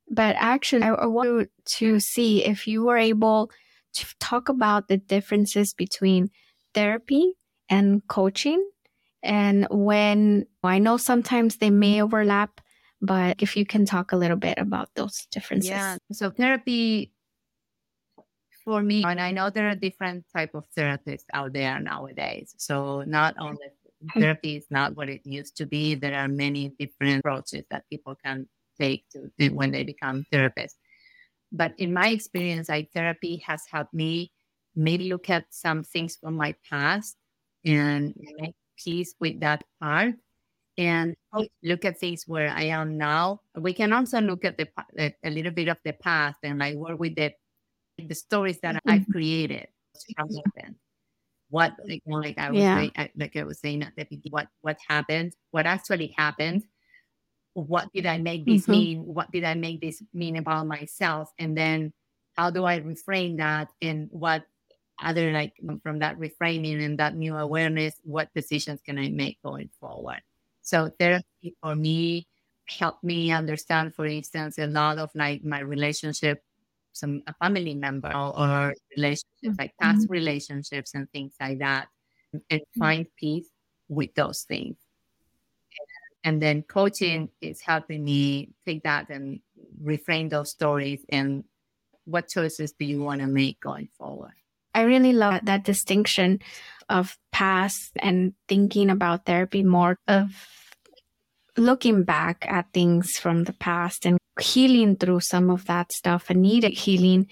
But actually, I, I want to see if you were able to talk about the differences between therapy and coaching, and when I know sometimes they may overlap, but if you can talk a little bit about those differences. Yeah. So therapy for me, and I know there are different type of therapists out there nowadays. So not only therapy is not what it used to be. There are many different approaches that people can take to when they become therapists. But in my experience, i therapy has helped me maybe look at some things from my past and make peace with that part and oh. look at things where I am now. We can also look at the a, a little bit of the past and like work with the the stories that I've created. How happened? What like, like I was Yeah. saying, I- like I was saying at the beginning, what what happened? What actually happened? What did I make this Mhm. mean? What did I make this mean about myself? And then how do I reframe that? And what other like from that reframing and that new awareness, what decisions can I make going forward? So therapy for me helped me understand, for instance, a lot of like my relationship, some a family member or, or relationships, like past mm-hmm. relationships and things like that, and mm-hmm. find peace with those things. And then coaching is helping me take that and reframe those stories and what choices do you want to make going forward? I really love that distinction of past and thinking about therapy more of looking back at things from the past and healing through some of that stuff and needed healing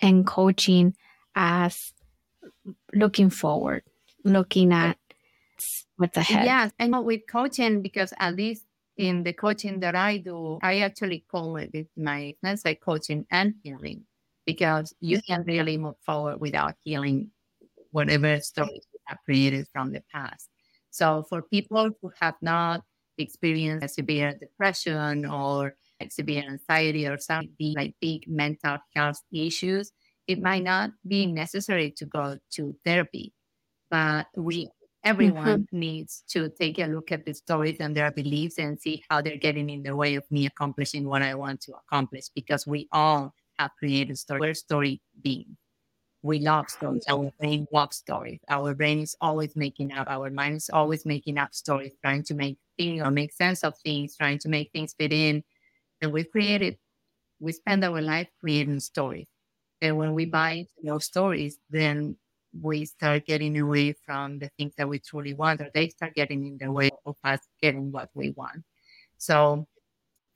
and coaching as looking forward, looking at what's ahead. Yes. And with coaching, because at least in the coaching that I do, I actually call it with my let's say coaching and healing because you can't really move forward without healing whatever stories you have created from the past. So for people who have not experienced a severe depression or severe anxiety or some big, like big mental health issues, it might not be necessary to go to therapy. But we everyone mm-hmm. needs to take a look at the stories and their beliefs and see how they're getting in the way of me accomplishing what I want to accomplish because we all have created story. We're story being. We love stories. Our brain loves stories. Our brain is always making up. Our mind is always making up stories, trying to make things or make sense of things, trying to make things fit in. And we've created, we spend our life creating stories. And when we buy into those stories, then we start getting away from the things that we truly want, or they start getting in the way of us getting what we want. So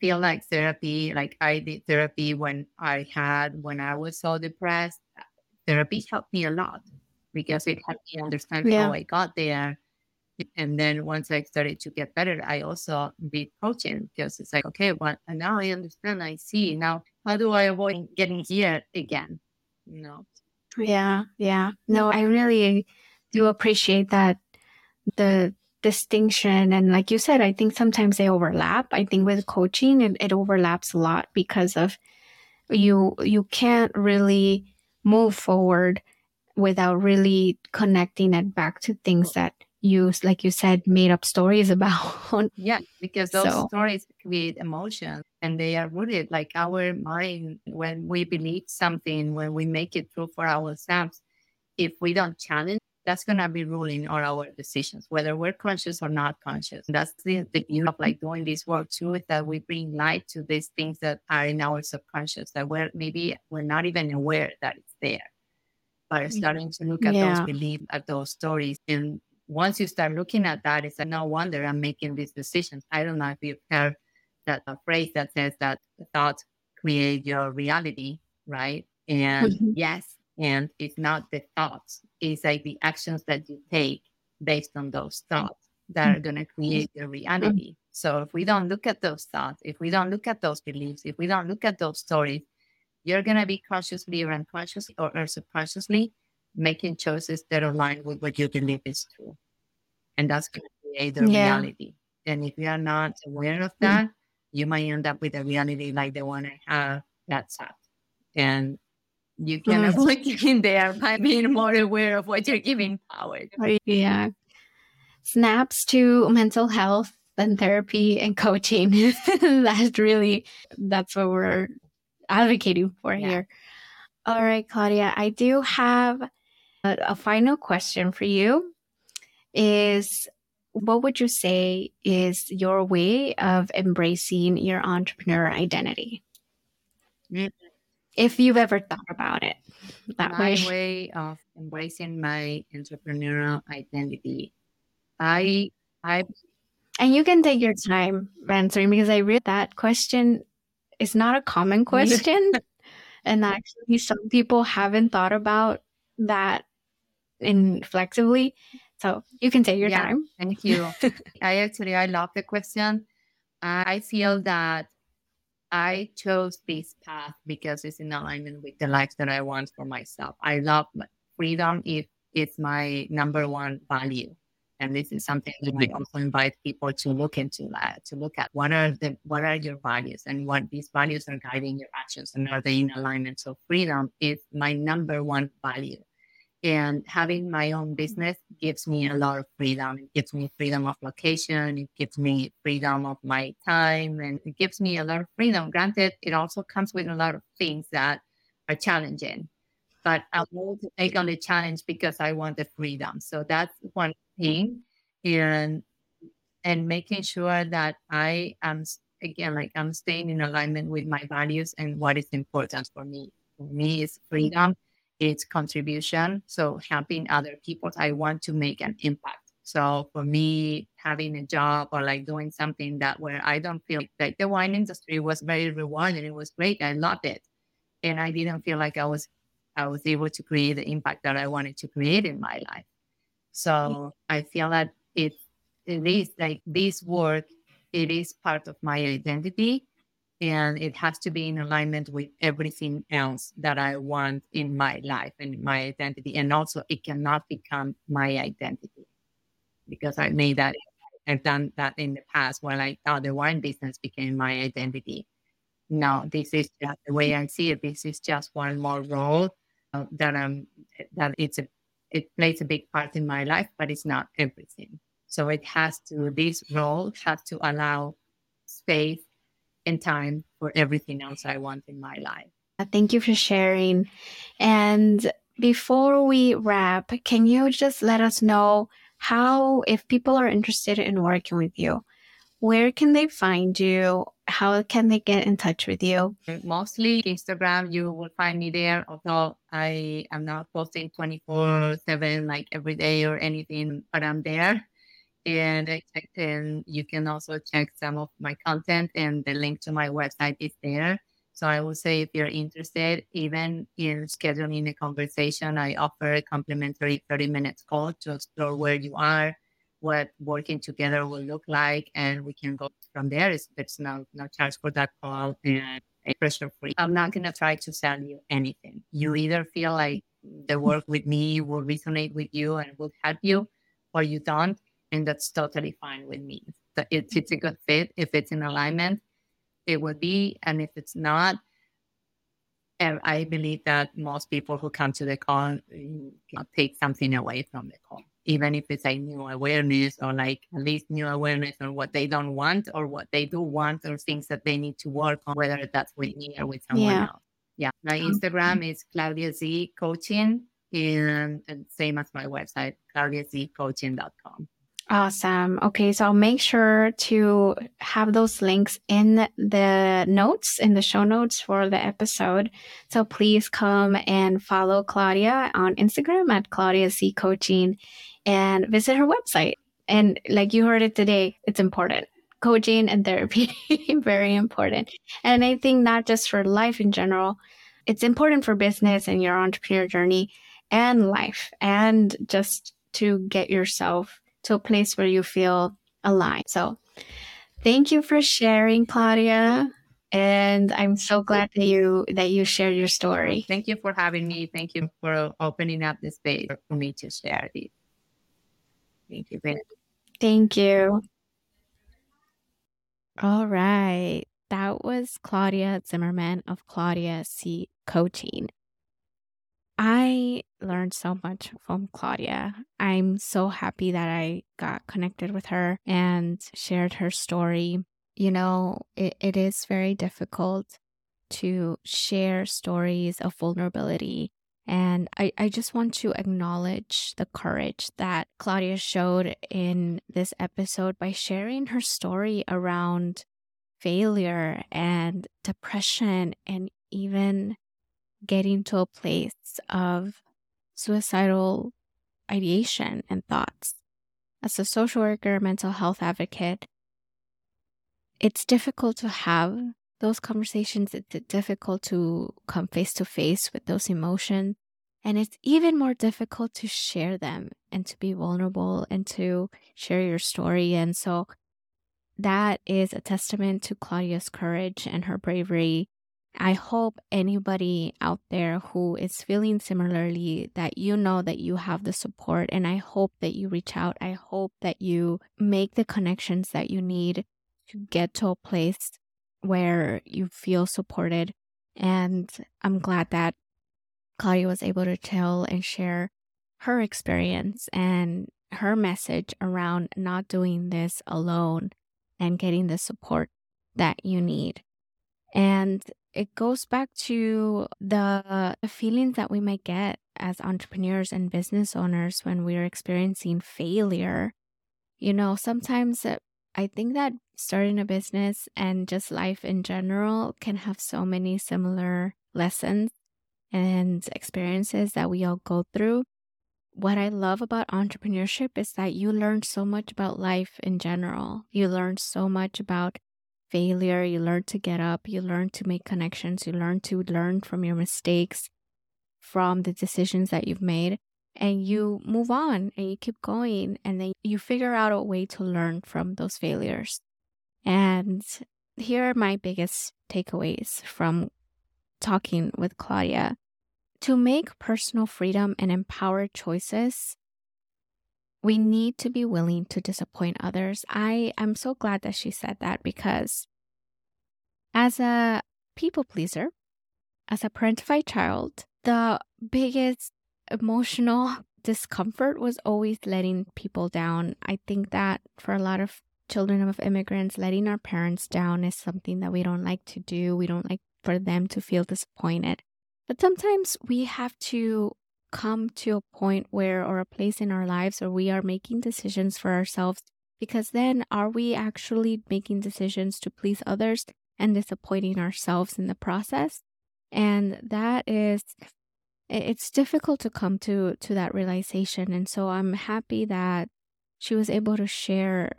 feel like therapy, like I did therapy when I had, when I was so depressed, therapy helped me a lot because it helped me understand yeah. how I got there. And then once I started to get better, I also did coaching because it's like, okay, well, now I understand, I see. Now, how do I avoid getting here again? You know? Yeah, yeah. No, I really do appreciate that the distinction and like you said, I think sometimes they overlap. I think with coaching it, it overlaps a lot because of you you can't really move forward without really connecting it back to things that you like you said made up stories about yeah because those so. stories create emotion and they are rooted like our mind when we believe something when we make it true for ourselves if we don't challenge that's going to be ruling all our decisions whether we're conscious or not conscious that's the, the beauty of like doing this work too is that we bring light to these things that are in our subconscious that we're maybe we're not even aware that it's there but mm-hmm. starting to look at yeah. those beliefs at those stories and once you start looking at that, it's like, no wonder I'm making these decisions. I don't know if you've heard that a phrase that says that thoughts create your reality, right? And mm-hmm. yes, and it's not the thoughts, it's like the actions that you take based on those thoughts that are going to create your reality. So if we don't look at those thoughts, if we don't look at those beliefs, if we don't look at those stories, you're going to be consciously or unconsciously or, or subconsciously making choices that align with what you believe is true. And that's going to create the yeah. reality. And if you are not aware of that, mm-hmm. you might end up with a reality like the one I have that's up. And you can mm-hmm. avoid getting there by being more aware of what you're giving power. Yeah. Snaps to mental health and therapy and coaching. that's really that's what we're advocating for yeah. here. All right, Claudia, I do have a, a final question for you is what would you say is your way of embracing your entrepreneur identity? Mm-hmm. If you've ever thought about it that my way. way of embracing my entrepreneurial identity. I I and you can take your time answering because I read that question is not a common question. and actually some people haven't thought about that inflexibly. So you can take your yeah, time. Thank you. I actually I love the question. I feel that I chose this path because it's in alignment with the life that I want for myself. I love freedom. If it's my number one value, and this is something that I also invite people to look into that, to look at what are the what are your values and what these values are guiding your actions and are they in alignment. So freedom is my number one value And having my own business gives me a lot of freedom. It gives me freedom of location. It gives me freedom of my time and it gives me a lot of freedom. Granted, it also comes with a lot of things that are challenging, but I'm willing to take on the challenge because I want the freedom. So that's one thing. And and making sure that I am again like I'm staying in alignment with my values and what is important for me. For me is freedom it's contribution. So helping other people, I want to make an impact. So for me, having a job or like doing something that where I don't feel like the wine industry was very rewarding. It was great. I loved it. And I didn't feel like I was I was able to create the impact that I wanted to create in my life. So I feel that it it is like this work, it is part of my identity and it has to be in alignment with everything else that I want in my life and my identity. And also, it cannot become my identity because I made that, I've done that in the past where I thought the wine business became my identity. No, this is just the way I see it. This is just one more role uh, that I'm, that it's a, it plays a big part in my life, but it's not everything. So it has to, this role has to allow space and time for everything else I want in my life. Uh, thank you for sharing. And before we wrap, can you just let us know how, if people are interested in working with you, where can they find you? How can they get in touch with you? Mostly Instagram, you will find me there. Although I am not posting 24 7 like every day or anything, but I'm there and I. You can also check some of my content, and the link to my website is there. So I would say if you're interested, even in scheduling a conversation, I offer a complimentary 30 minutes call to explore where you are, what working together will look like, and we can go from there. It's, there's no, no charge for that call and pressure free. I'm not going to try to sell you anything. You either feel like the work with me will resonate with you and will help you, or you don't and that's totally fine with me. If it's a good fit, if it's in alignment, it would be. And if it's not, and I believe that most people who come to the call take something away from the call, even if it's a new awareness or like at least new awareness on what they don't want or what they do want or things that they need to work on, whether that's with me or with someone yeah. else. Yeah. My mm-hmm. Instagram is Claudia Z Coaching and, and same as my website, claudiazcoaching.com. Awesome. Okay, so I'll make sure to have those links in the notes, in the show notes for the episode. So please come and follow Claudia on Instagram at Claudia Z Coaching and visit her website. And like you heard it today, it's important. Coaching and therapy, very important. And I think not just for life in general, it's important for business and your entrepreneur journey and life and just to get yourself to a place where you feel aligned. So thank you for sharing, Claudia. And I'm so glad that you that you shared your story. Thank you for having me. Thank you for opening up this space for me to share it. Thank you. Thank you. All right. That was Claudia Zimmermann of Claudia Z Coaching. I learned so much from Claudia. I'm so happy that I got connected with her and shared her story. You know, it, it is very difficult to share stories of vulnerability. And I, I just want to acknowledge the courage that Claudia showed in this episode by sharing her story around failure and depression and even getting to a place of suicidal ideation and thoughts. As a social worker, mental health advocate, it's difficult to have those conversations. It's difficult to come face to face with those emotions. And it's even more difficult to share them and to be vulnerable and to share your story. And so that is a testament to Claudia's courage and her bravery I hope anybody out there who is feeling similarly that you know that you have the support and I hope that you reach out. I hope that you make the connections that you need to get to a place where you feel supported. And I'm glad that Claudia was able to tell and share her experience and her message around not doing this alone and getting the support that you need. And it goes back to the feelings that we might get as entrepreneurs and business owners when we're experiencing failure. You know, sometimes uh, I think that starting a business and just life in general can have so many similar lessons and experiences that we all go through. What I love about entrepreneurship is that you learn so much about life in general. You learn so much about failure. You learn to get up. You learn to make connections. You learn to learn from your mistakes, from the decisions that you've made. And you move on and you keep going. And then you figure out a way to learn from those failures. And here are my biggest takeaways from talking with Claudia. To make personal freedom and empowered choices, we need to be willing to disappoint others. I am so glad that she said that because as a people pleaser, as a parentified child, the biggest emotional discomfort was always letting people down. I think that for a lot of children of immigrants, letting our parents down is something that we don't like to do. We don't like for them to feel disappointed. But sometimes we have to come to a point where, or a place in our lives where we are making decisions for ourselves, because then are we actually making decisions to please others and disappointing ourselves in the process? And that is, it's difficult to come to, to that realization. And so I'm happy that she was able to share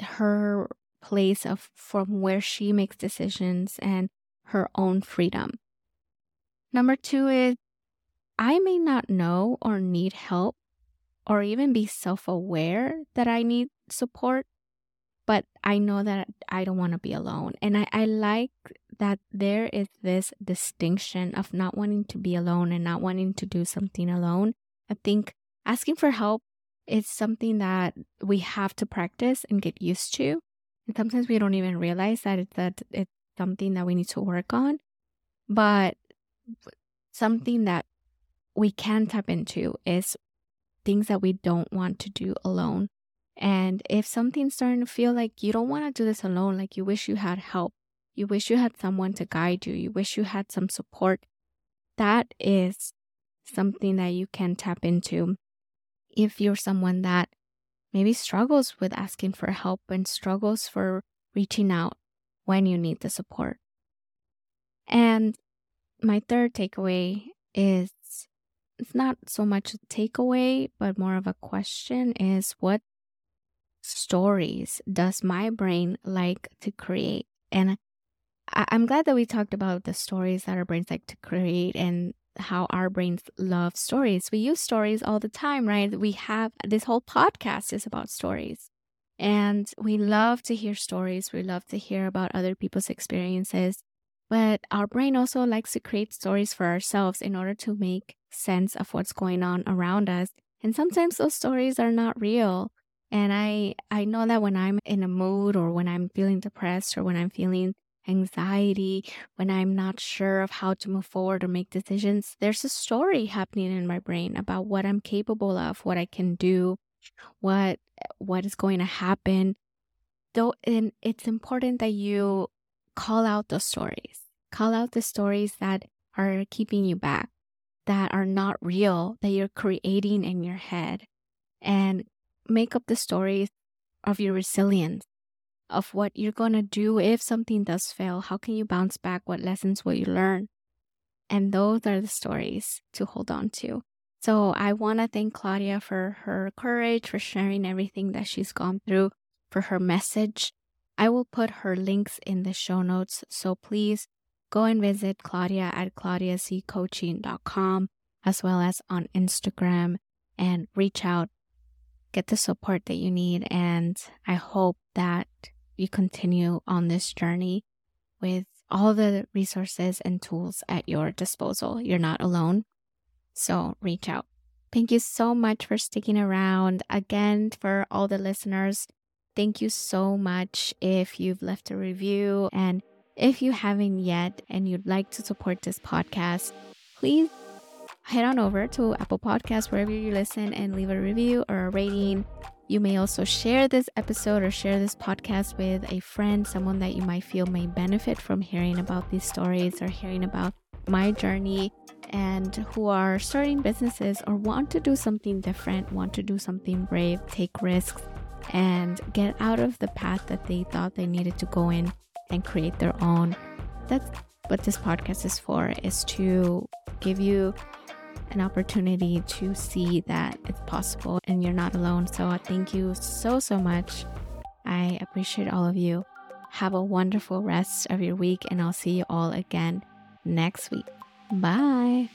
her place of from where she makes decisions and her own freedom. Number two is I may not know or need help or even be self aware that I need support, but I know that I don't want to be alone. And I, I like that there is this distinction of not wanting to be alone and not wanting to do something alone. I think asking for help is something that we have to practice and get used to. And sometimes we don't even realize that it's that it's something that we need to work on. But something that we can tap into is things that we don't want to do alone. And if something's starting to feel like you don't want to do this alone, like you wish you had help, you wish you had someone to guide you, you wish you had some support, that is something that you can tap into. If you're someone that maybe struggles with asking for help and struggles for reaching out when you need the support. And my third takeaway is it's not so much a takeaway, but more of a question is what stories does my brain like to create? And I- am glad that we talked about the stories that our brains like to create and how our brains love stories. We use stories all the time, right? We have this whole podcast is about stories. And we love to hear stories. We love to hear about other people's experiences. But our brain also likes to create stories for ourselves in order to make sense of what's going on around us. And sometimes those stories are not real. And I, I know that when I'm in a mood or when I'm feeling depressed or when I'm feeling anxiety, when I'm not sure of how to move forward or make decisions, there's a story happening in my brain about what I'm capable of, what I can do, what what is going to happen. Though and it's important that you call out those stories. Call out the stories that are keeping you back, that are not real, that you're creating in your head. And make up the stories of your resilience, of what you're going to do if something does fail. How can you bounce back? What lessons will you learn? And those are the stories to hold on to. So I want to thank Claudia for her courage, for sharing everything that she's gone through, for her message. I will put her links in the show notes. So please go and visit Claudia at claudiazcoaching.com as well as on Instagram and reach out, get the support that you need. And I hope that you continue on this journey with all the resources and tools at your disposal. You're not alone. So reach out. Thank you so much for sticking around. Again, for all the listeners, thank you so much if you've left a review and if you haven't yet and you'd like to support this podcast, please head on over to Apple Podcasts, wherever you listen, and leave a review or a rating. You may also share this episode or share this podcast with a friend, someone that you might feel may benefit from hearing about these stories or hearing about my journey and who are starting businesses or want to do something different, want to do something brave, take risks, and get out of the path that they thought they needed to go in and create their own. That's what this podcast is for, is to give you an opportunity to see that it's possible and you're not alone. So thank you so, so much. I appreciate all of you. Have a wonderful rest of your week, and I'll see you all again next week. Bye.